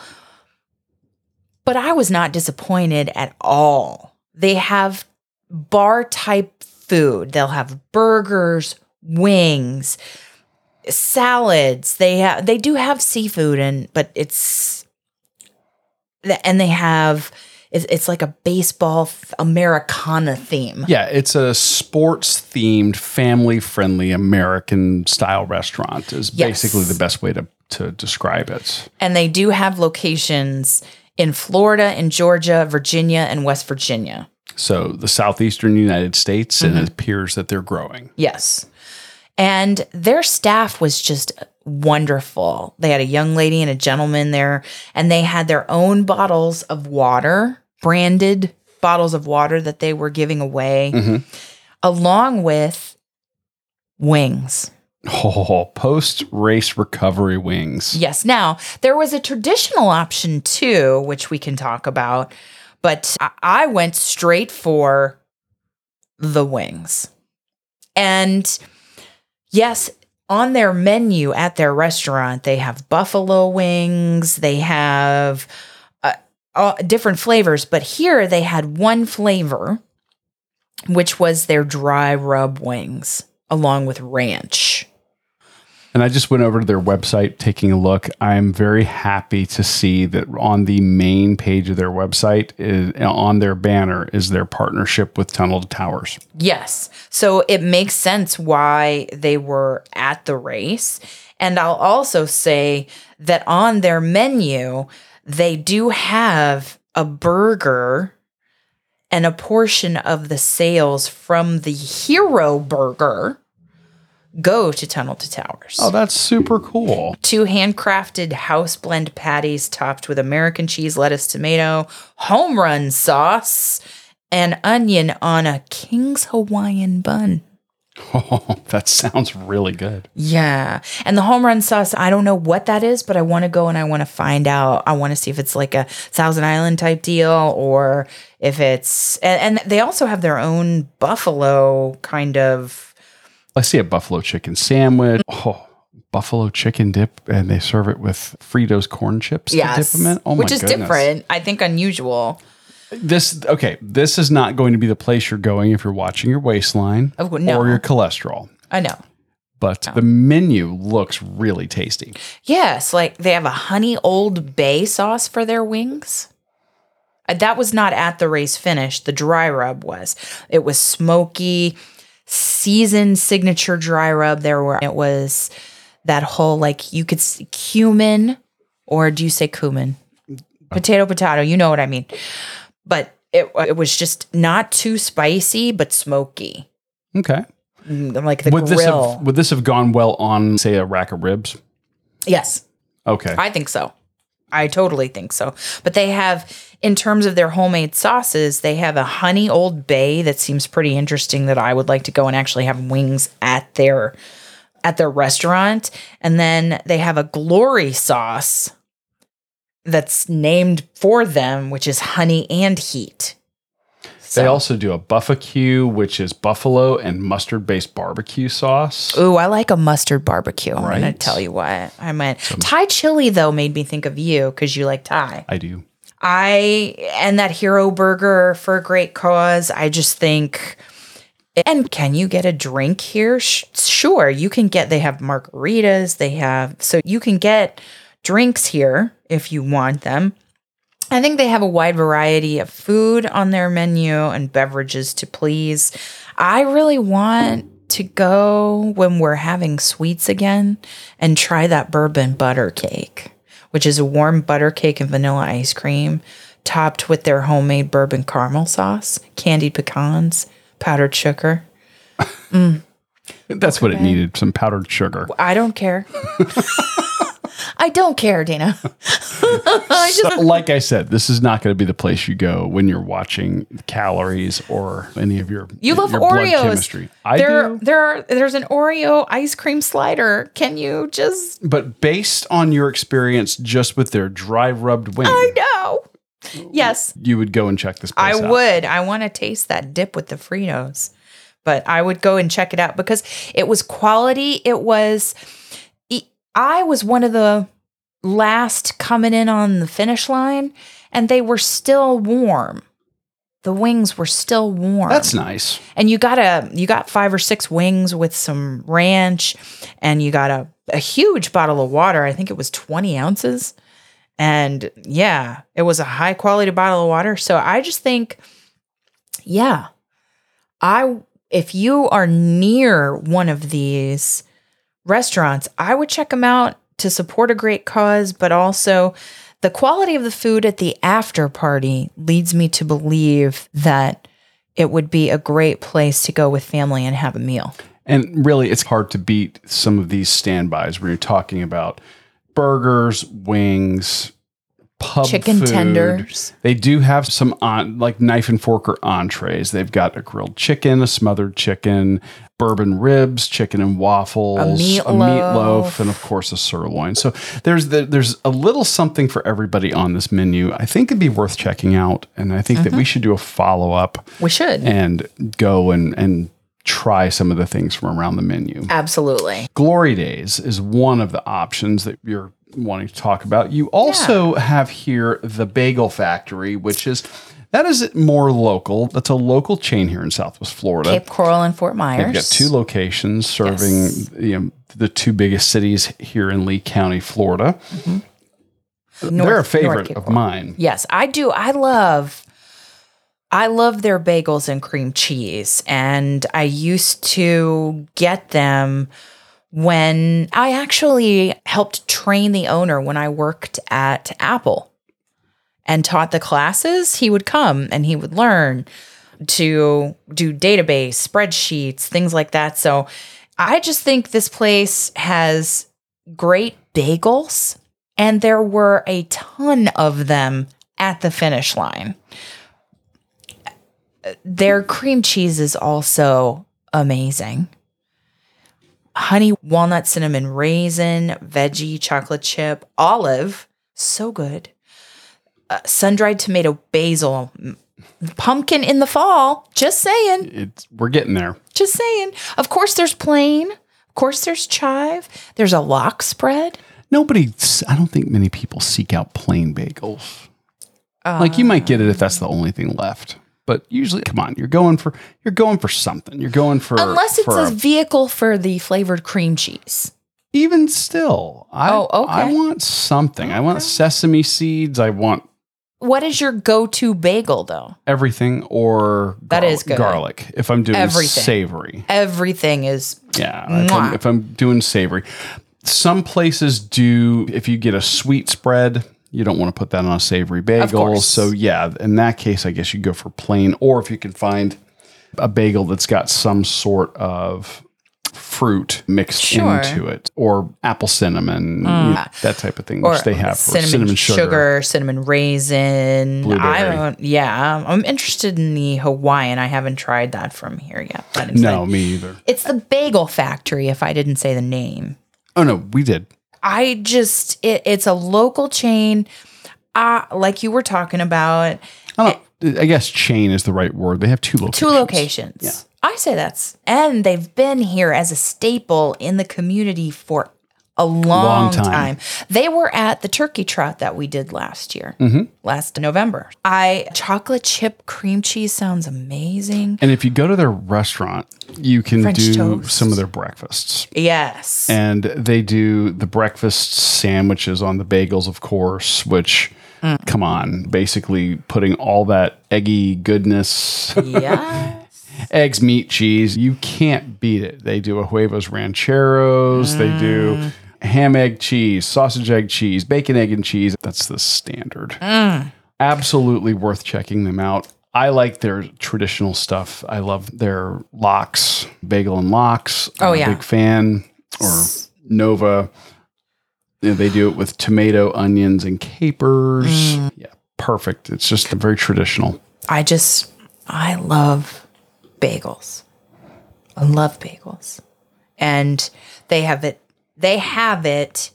but I was not disappointed at all. They have bar type food. They'll have burgers, wings, salads. They have they do have seafood and but it's and they have it's, like a baseball Americana theme. Yeah, it's a sports themed, family friendly American style restaurant. Is yes. basically the best way to to describe it. And they do have locations in Florida, in Georgia, Virginia, and West Virginia. So the southeastern United States, mm-hmm. and it appears that they're growing. Yes. And their staff was just wonderful. They had a young lady and a gentleman there, and they had their own bottles of water branded bottles of water that they were giving away, Mhm. along with wings. Oh, post race recovery wings. Yes. Now, there was a traditional option too, which we can talk about, but I went straight for the wings. And yes, on their menu at their restaurant, they have buffalo wings, they have uh, uh, different flavors, but here they had one flavor, which was their dry rub wings along with ranch. And I just went over to their website taking a look. I'm very happy to see that on the main page of their website, is, on their banner, is their partnership with Tunnel to Towers. Yes. So it makes sense why they were at the race. And I'll also say that on their menu, they do have a burger and a portion of the sales from the hero burger go to Tunnel to Towers. Oh, that's super cool. Two handcrafted house blend patties topped with American cheese, lettuce, tomato, home run sauce, and onion on a King's Hawaiian bun. Oh, that sounds really good. Yeah. And the home run sauce, I don't know what that is, but I want to go and I want to find out. I want to see if it's like a Thousand Island type deal or if it's, and, and they also have their own buffalo kind of. I see a buffalo chicken sandwich. Mm. Oh, buffalo chicken dip, and they serve it with Fritos corn chips Yes. to dip them in. Oh which is goodness. different. I think unusual. This okay. This is not going to be the place you're going if you're watching your waistline Oh, no. or your cholesterol. I know. But the menu looks really tasty. Yes, like they have a honey old bay sauce for their wings. Uh, That was not at the race finish. The dry rub was. It was smoky, seasoned signature dry rub. There were it was that whole like you could see cumin, or do you say cumin? Potato, potato. You know what I mean. But it it was just not too spicy, but smoky, Okay. Mm, like the Would this grill. have would this have gone well on say a rack of ribs? yes, Okay. I think so. I totally think so. But they have, in terms of their homemade sauces, they have a honey old bay that seems pretty interesting. That I would like to go and actually have wings at their at their restaurant, and then they have a glory sauce that's named for them, which is honey and heat. they So- also do a buffacue, which is buffalo and mustard based barbecue sauce. Ooh, I like a mustard barbecue. I'm gonna tell you what. I meant Thai chili though made me think of you because you like Thai. I do. I and that hero burger for a great cause. I just think. And can you get a drink here? Sh- Sure, you can get. They have margaritas. They have so you can get drinks here if you want them. I think they have a wide variety of food on their menu and beverages to please. I really want to go when we're having sweets again and try that bourbon butter cake, which is a warm butter cake and vanilla ice cream topped with their homemade bourbon caramel sauce, candied pecans, powdered sugar. That's what it needed. Some powdered sugar. I don't care. I don't care, Dana. I So, like I said, this is not going to be the place you go when you're watching calories or any of your You love your Oreos. chemistry. I there, do, there are there's an Oreo ice cream slider. Can you just? but based on your experience just with their dry rubbed wing, I know. Yes, you would go and check this place I out. would. I want to taste that dip with the Fritos, but I would go and check it out because it was quality. It was. I was one of the last coming in on the finish line, and they were still warm. The wings were still warm. That's nice. and you got a you got five or six wings with some ranch and you got a, a huge bottle of water i think it was 20 ounces and yeah it was a high quality bottle of water so i just think yeah i if you are near one of these restaurants i would check them out to support a great cause but also the quality of the food at the after party leads me to believe that it would be a great place to go with family and have a meal. And really, it's hard to beat some of these standbys where you're talking about burgers, wings, pub Chicken food. tenders. They do have some on like knife and fork or entrees. They've got a grilled chicken, a smothered chicken, bourbon ribs, chicken and waffles, meatloaf. meatloaf, and of course a sirloin. So there's the, there's a little something for everybody on this menu. I think it'd be worth checking out, and I think that we mm-hmm. should do a follow up We should. and go and and try some of the things from around the menu. Absolutely. Glory Days is one of the options that you're wanting to talk about. You also have here the Bagel Factory, which is that is more local. That's a local chain here in Southwest Florida. Cape Coral and Fort Myers. They've got two locations serving Yes. you know, the two biggest cities here in Lee County, Florida. Mm-hmm. They're a favorite of mine. Yes, I do. I love I love their bagels and cream cheese and I used to get them when I actually helped train the owner when I worked at Apple and taught the classes. He would come and he would learn to do database, spreadsheets, things like that. So I just think this place has great bagels and there were a ton of them at the finish line. Their cream cheese is also amazing. Honey, walnut, cinnamon, raisin, veggie, chocolate chip, olive, so good. Uh, Sun dried tomato, basil, pumpkin in the fall. Just saying. It's we're getting there. Just saying. Of course, there's plain. Of course, there's chive. There's a lock spread. Nobody, I don't think many people seek out plain bagels. like you might get it if that's the only thing left, but usually, come on, you're going for you're going for something. You're going for Unless it's for a vehicle for the flavored cream cheese. even still. I, Oh, okay. I want something. I want sesame seeds. I want What is your go-to bagel though? everything or That is good. garlic. If I'm doing Everything. savory, Everything is yeah. If I'm, if I'm doing savory, some places do. If you get a sweet spread. You don't want to put that on a savory bagel. So, yeah, in that case, I guess you go for plain, or if you can find a bagel that's got some sort of fruit mixed Sure. into it, or apple cinnamon, you know, that type of thing, which they have for cinnamon, sugar. cinnamon raisin. Blueberry. I don't. Yeah, I'm interested in the Hawaiian. I haven't tried that from here yet. But No, like- me either. it's the Bagel Factory. If I didn't say the name, Oh no, we did. I just it, it's a local chain. Uh, like you were talking about, I, don't, I guess chain is the right word. They have two locations. two locations. Yeah. I say that's and they've been here as a staple in the community for a long, time. time. They were at the turkey trot that we did last year, Mm-hmm. last November. I chocolate chip cream cheese sounds amazing. And if you go to their restaurant, you can French do toast. some of their breakfasts. Yes, And they do the breakfast sandwiches on the bagels, of course, which, Mm. come on, basically putting all that eggy goodness, yeah. Eggs, meat, cheese, you can't beat it. They do a huevos rancheros, they do Mm. ham, egg, cheese, sausage, egg, cheese, bacon, egg, and cheese. That's the standard. Mm. Absolutely worth checking them out. I like their traditional stuff. I love their lox, bagel and lox. Oh, I'm yeah. a big fan. Or Nova. You know, they do it with tomato, onions, and capers. Mm. Yeah, perfect. It's just very traditional. I just I love bagels. I love bagels. And they have it they have it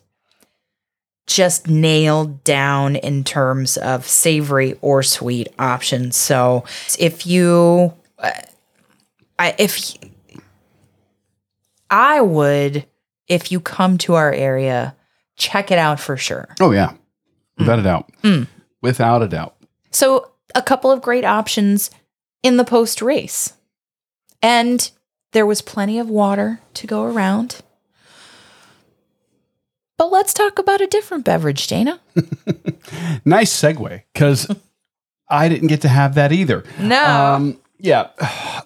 just nailed down in terms of savory or sweet options. So if you uh, I if I would if you come to our area check it out for sure. Oh yeah, without Mm. a doubt. Without a doubt. So, a couple of great options in the post race. And there was plenty of water to go around. But let's talk about a different beverage, Dana. Nice segue because I didn't get to have that either. No. Um, yeah.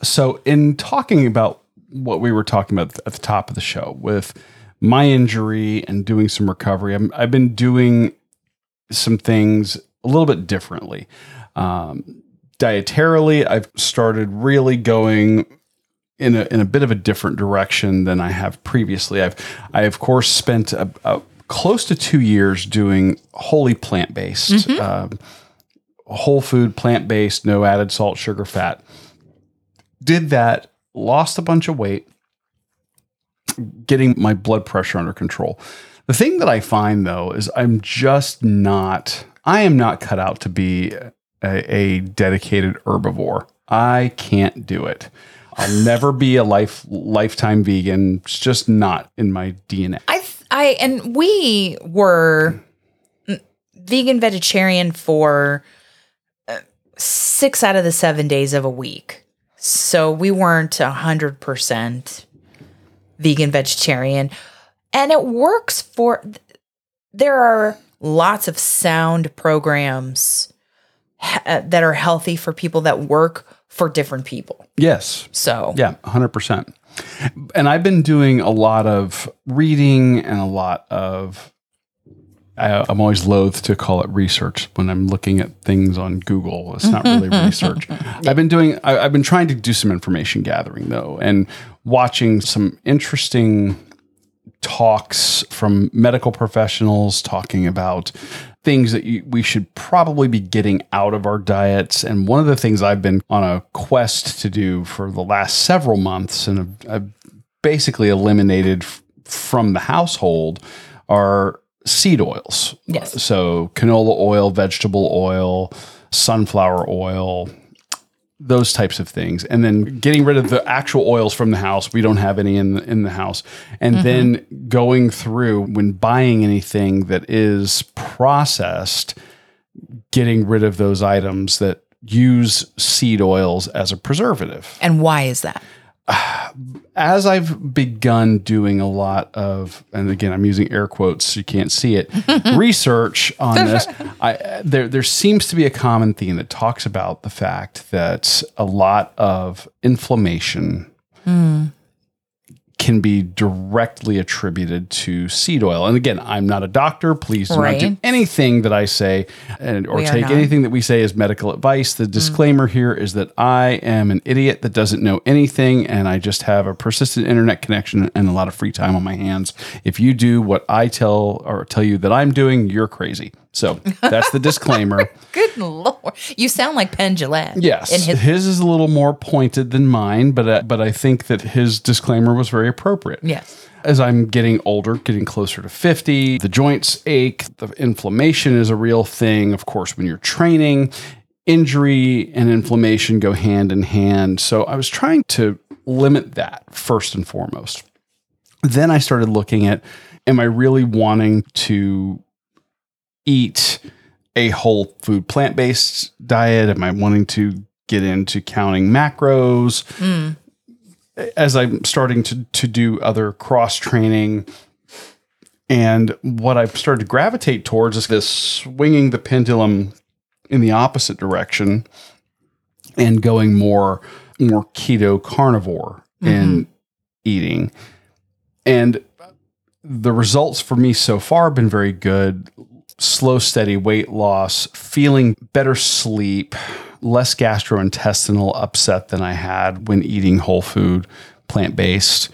So, in talking about what we were talking about at the top of the show with my injury and doing some recovery, I'm, I've been doing some things a little bit differently. Um, dietarily, I've started really going in a in a bit of a different direction than I have previously. I've I of course spent a, a close to two years doing wholly plant based, um, whole food, plant based, no added salt, sugar, fat. Did that, lost a bunch of weight, getting my blood pressure under control. The thing that I find though is I'm just not, I am not cut out to be a, a dedicated herbivore. I can't do it. I'll never be a life lifetime vegan. It's just not in my DNA. I, I, and we were vegan vegetarian for uh, six out of the seven days of a week. So we weren't a hundred percent vegan vegetarian. And it works for, there are lots of sound programs uh, that are healthy for people that work for different people. Yes. So, Yeah, 100%. And I've been doing a lot of reading and a lot of, I, I'm always loath to call it research when I'm looking at things on Google. It's not really research. I've been doing, I, I've been trying to do some information gathering though, and watching some interesting talks from medical professionals talking about things that you, we should probably be getting out of our diets. And one of the things I've been on a quest to do for the last several months and I've, I've basically eliminated f- from the household are seed oils. Yes. So canola oil, vegetable oil, sunflower oil, those types of things, and then getting rid of the actual oils from the house. We don't have any in the, in the house, and mm-hmm. then going through when buying anything that is processed, getting rid of those items that use seed oils as a preservative and why is that? as I've begun doing a lot of, and again, I'm using air quotes so you can't see it, research on this, I, there there seems to be a common theme that talks about the fact that a lot of inflammation hmm. Can be directly attributed to seed oil. And again, I'm not a doctor. Please do not do anything that I say and, or We take anything that we say as medical advice. The mm. disclaimer here is that I am an idiot that doesn't know anything and I just have a persistent internet connection and a lot of free time on my hands. If you do what I tell or tell you that I'm doing, you're crazy. So that's the disclaimer. Good lord, you sound like Penn Jillette. Yes, his his is a little more pointed than mine, but uh, but I think that his disclaimer was very appropriate. yes, As I'm getting older, getting closer to 50, the joints ache, the inflammation is a real thing. Of course, when you're training, injury and inflammation go hand in hand. So I was trying to limit that first and foremost. Then I started looking at am I really wanting to eat a whole food plant based diet? Am I wanting to get into counting macros? Mm. As I'm starting to, to do other cross training, and what I've started to gravitate towards is this swinging the pendulum in the opposite direction and going more more keto carnivore in eating. And the results for me so far have been very good. Slow, steady weight loss, feeling better sleep, less gastrointestinal upset than I had when eating whole food, plant based.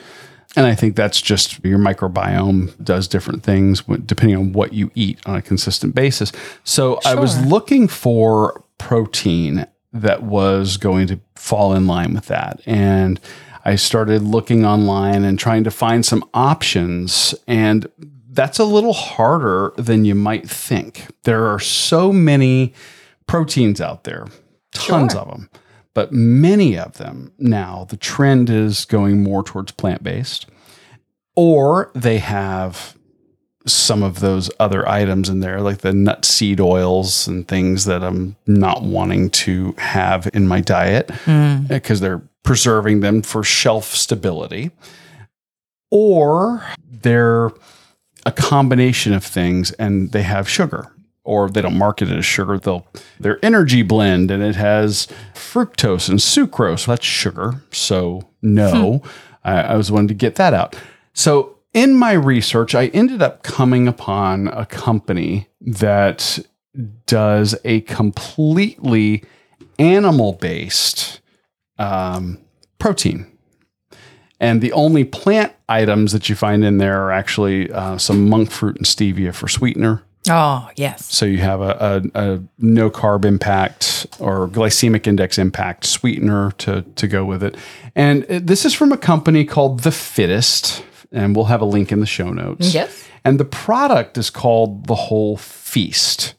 And I think that's just your microbiome does different things depending on what you eat on a consistent basis. So I was looking for protein that was going to fall in line with that. And I started looking online and trying to find some options. And that's a little harder than you might think. There are so many proteins out there, tons Sure. of them, but many of them now, the trend is going more towards plant based, or they have some of those other items in there, like the nut seed oils and things that I'm not wanting to have in my diet mm. because they're preserving them for shelf stability, or they're a combination of things and they have sugar or they don't market it as sugar. They'll their energy blend and it has fructose and sucrose. That's sugar. So no I, I was wanting to get that out. So in my research i ended up coming upon a company that does a completely animal based um, protein And the only plant items that you find in there are actually uh, some monk fruit and stevia for sweetener. Oh, yes. So you have a, a, a no carb impact or glycemic index impact sweetener to, to go with it. And this is from a company called The Fittest, and we'll have a link in the show notes. Yes. And the product is called The Whole Feast.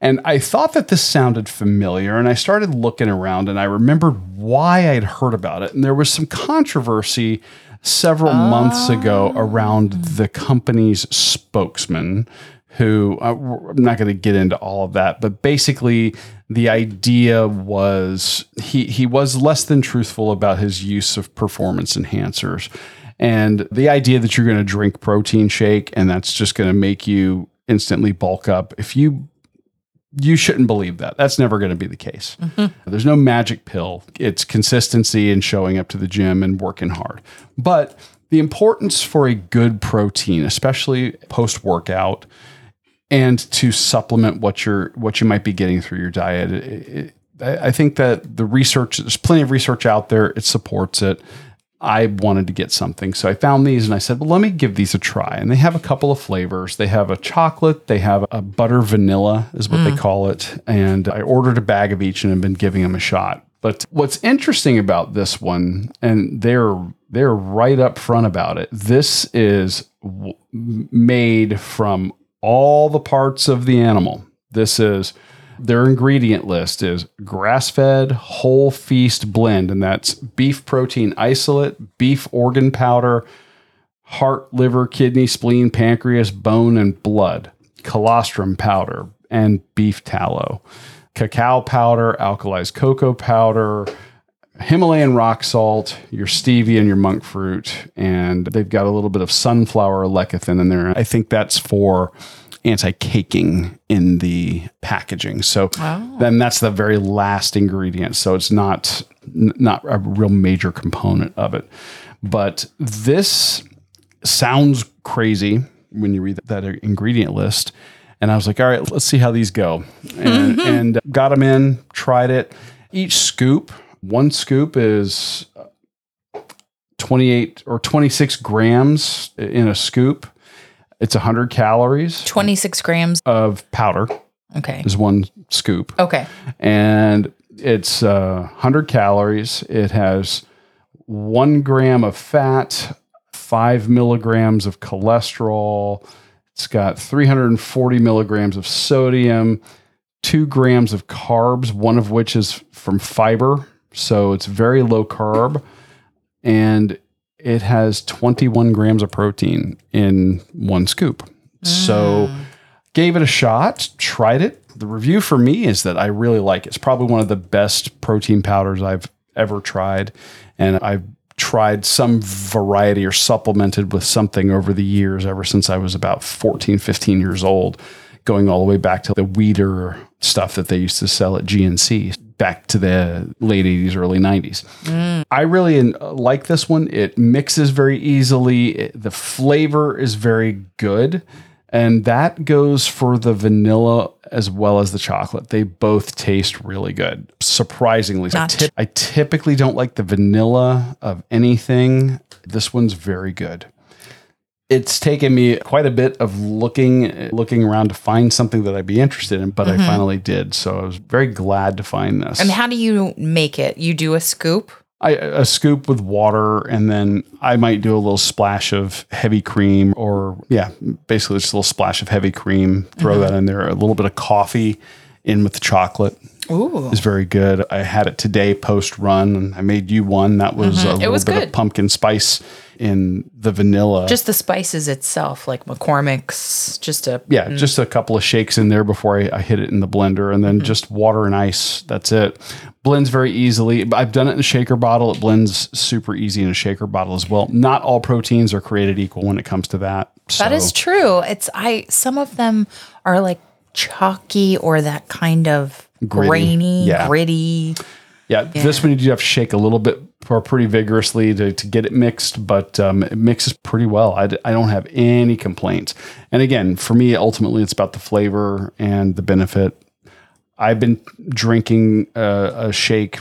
And I thought that this sounded familiar, and I started looking around and I remembered why I'd heard about it. And there was some controversy several months ago around the company's spokesman, who uh, I'm not going to get into all of that, but basically the idea was he, he was less than truthful about his use of performance enhancers. And the idea that you're going to drink protein shake and that's just going to make you instantly bulk up. If you you shouldn't believe that. That's never going to be the case. Mm-hmm. There's no magic pill. It's consistency and showing up to the gym and working hard. But the importance for a good protein, especially post workout, and to supplement what you're what you might be getting through your diet. it- it- I think that the research, there's plenty of research out there. It supports it. I wanted to get something. So I found these and I said, well, let me give these a try. And they have a couple of flavors. They have a chocolate, they have a butter vanilla, is what they mm. call it. And I ordered a bag of each and have been giving them a shot. But what's interesting about this one, and they're they're right up front about it. This is w- made from all the parts of the animal. This is their ingredient list is grass-fed whole feast blend and that's beef protein isolate beef organ powder heart liver kidney spleen pancreas bone and blood colostrum powder and beef tallow cacao powder alkalized cocoa powder Himalayan rock salt, your stevia, and your monk fruit, and they've got a little bit of sunflower lecithin in there. I think that's for anti-caking in the packaging. So then that's the very last ingredient. So it's not not a real major component of it. But this sounds crazy when you read that ingredient list. And I was like, all right, let's see how these go. And, and got them in, tried it. Each scoop, one scoop is 28 or 26 grams in a scoop. It's 100 calories 26 grams. of powder, Okay. is one scoop Okay. and it's uh, 100 calories. It has one gram of fat, five milligrams of cholesterol. It's got 340 milligrams of sodium, two grams of carbs, one of which is from fiber. So it's very low carb. And it has 21 grams of protein in one scoop. So mm. gave it a shot, tried it. The review for me is that I really like it. It's probably one of the best protein powders I've ever tried. And I've tried some variety or supplemented with something over the years, ever since I was about 14, 15 years old, going all the way back to the Weider stuff that they used to sell at GNC back to the late 80s, early 90s. I really like this one. It mixes very easily. It- the flavor is very good. And that goes for the vanilla as well as the chocolate. They both taste really good. Surprisingly, I typically don't like the vanilla of anything. This one's very good. It's taken me quite a bit of looking looking around to find something that I'd be interested in, but I finally did. So I was very glad to find this. And how do you make it? You do a scoop? I, a scoop with water, and then I might do a little splash of heavy cream, or yeah, basically just a little splash of heavy cream. Throw Mm-hmm. that in there. A little bit of coffee in with the chocolate Ooh. is very good. I had it today post run, and I made you one that was a little Mm-hmm. was bit good. of pumpkin spice in the vanilla. Just the spices itself, like McCormick's, just a yeah, just a couple of shakes in there before I, I hit it in the blender, and then Mm-hmm. just water and ice. That's it. Blends very easily. I've done it in a shaker bottle. It blends super easy in a shaker bottle as well. Not all proteins are created equal when it comes to that. So, That is true. It's I some of them are like chalky or that kind of Gritty. grainy, Yeah. gritty. Yeah, This one you do have to shake a little bit or pretty vigorously to, to get it mixed, but um, it mixes pretty well. I, d- I don't have any complaints. And again, for me, ultimately, it's about the flavor and the benefit. I've been drinking uh, a shake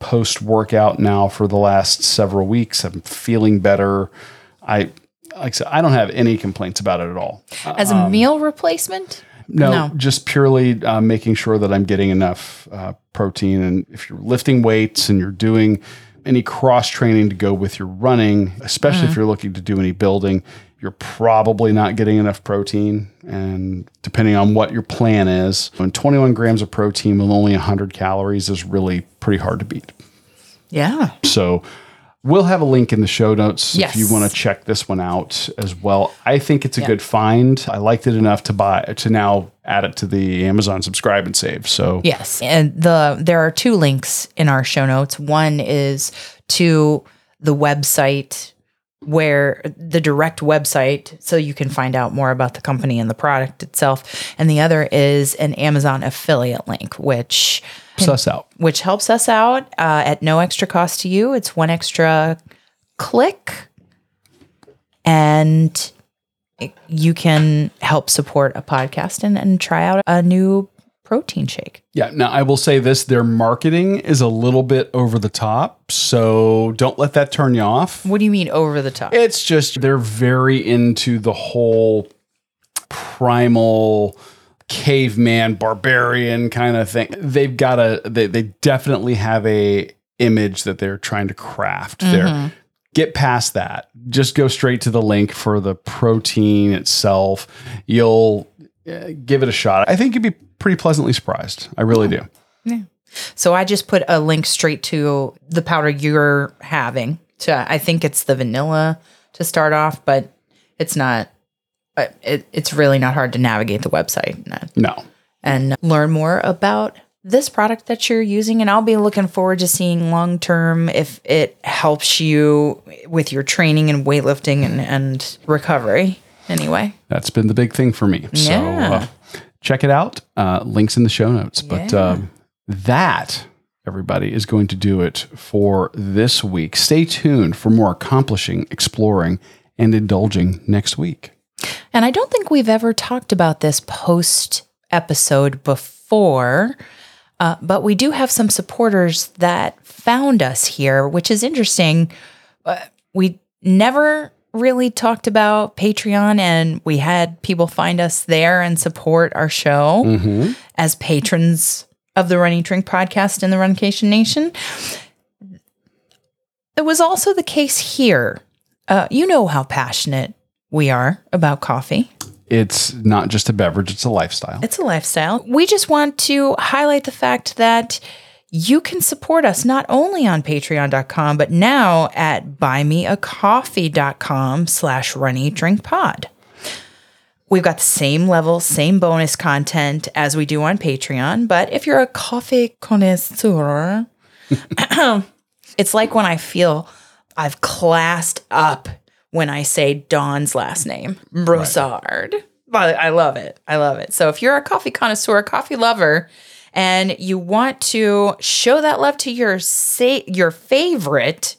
post workout now for the last several weeks. I'm feeling better. I like I said, I don't have any complaints about it at all. As a meal replacement? No, No. just purely uh, making sure that I'm getting enough uh, protein. And if you're lifting weights and you're doing any cross training to go with your running, especially if you're looking to do any building, you're probably not getting enough protein. And depending on what your plan is, when 21 grams of protein with only 100 calories is really pretty hard to beat. Yeah. So we'll have a link in the show notes Yes. if you want to check this one out as well. I think it's a good find. I liked it enough to buy to now add it to the Amazon subscribe and save. So Yes. And the there are two links in our show notes. One is to the website where the direct website so you can find out more about the company and the product itself. And the other is an Amazon affiliate link, which suss out. which helps us out uh, at no extra cost to you. It's one extra click, and it- you can help support a podcast and, and try out a new protein shake. Yeah. Now I will say this: their marketing is a little bit over the top, so don't let that turn you off. What do you mean over the top? It's just they're very into the whole primal caveman barbarian kind of thing. They've got a they they definitely have a image that they're trying to craft. There. Get past that. Just go straight to the link for the protein itself. You'll uh, give it a shot. I think you'd be pretty pleasantly surprised. I really do. Yeah. So I just put a link straight to the powder you're having. To I think it's the vanilla to start off, but it's not. It, it's really not hard to navigate the website and, No. and learn more about this product that you're using. And I'll be looking forward to seeing long term if it helps you with your training and weightlifting and, and recovery. Anyway, That's been the big thing for me. So Yeah. uh, check it out. Uh, links in the show notes. But Yeah. um, that, everybody, is going to do it for this week. Stay tuned for more accomplishing, exploring, and indulging next week. And I don't think we've ever talked about this post episode before, uh, but we do have some supporters that found us here, which is interesting. Uh, we never really talked about Patreon, and we had people find us there and support our show Mm-hmm. as patrons of the Run, Eat, Drink podcast in the Runcation Nation. It was also the case here. Uh, you know how passionate we are about coffee. It's not just a beverage, it's a lifestyle. It's a lifestyle. We just want to highlight the fact that you can support us not only on patreon.com, but now at buymeacoffee.com slash run eat drink pod. We've got the same level, same bonus content as we do on Patreon. But if you're a coffee connoisseur, it's like when I feel I've classed up when I say Dawn's last name, Broussard. But I love it. I love it. So if you're a coffee connoisseur, a coffee lover, and you want to show that love to your sa- your favorite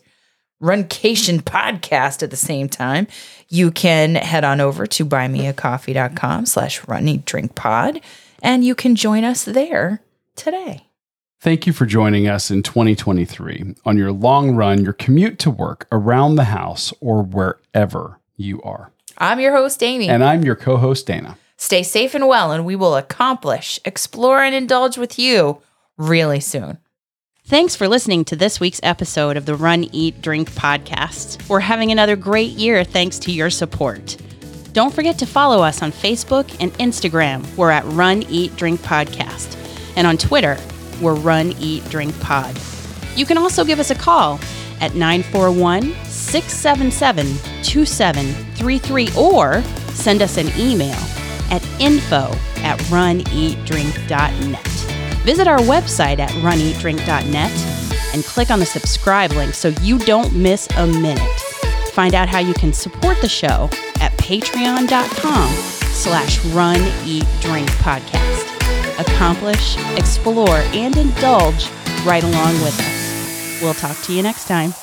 Runcation podcast at the same time, you can head on over to buymeacoffee.com slash run eat drink pod and you can join us there today. Thank you for joining us in 2023 on your long run, your commute to work, around the house, or wherever you are. I'm your host, Amy. And I'm your co host, Dana. Stay safe and well, and we will accomplish, explore, and indulge with you really soon. Thanks for listening to this week's episode of the Run, Eat, Drink podcast. We're having another great year thanks to your support. Don't forget to follow us on Facebook and Instagram. We're at Run, Eat, Drink Podcast. And on Twitter, we're Run, Eat, Drink Pod. You can also give us a call at 941 677 2733 or send us an email at info at runeatdrink.net. Visit our website at runeatdrink.net and click on the subscribe link so you don't miss a minute. Find out how you can support the show at patreon.com slash run eat drink podcast. Accomplish, explore, and indulge right along with us. We'll talk to you next time.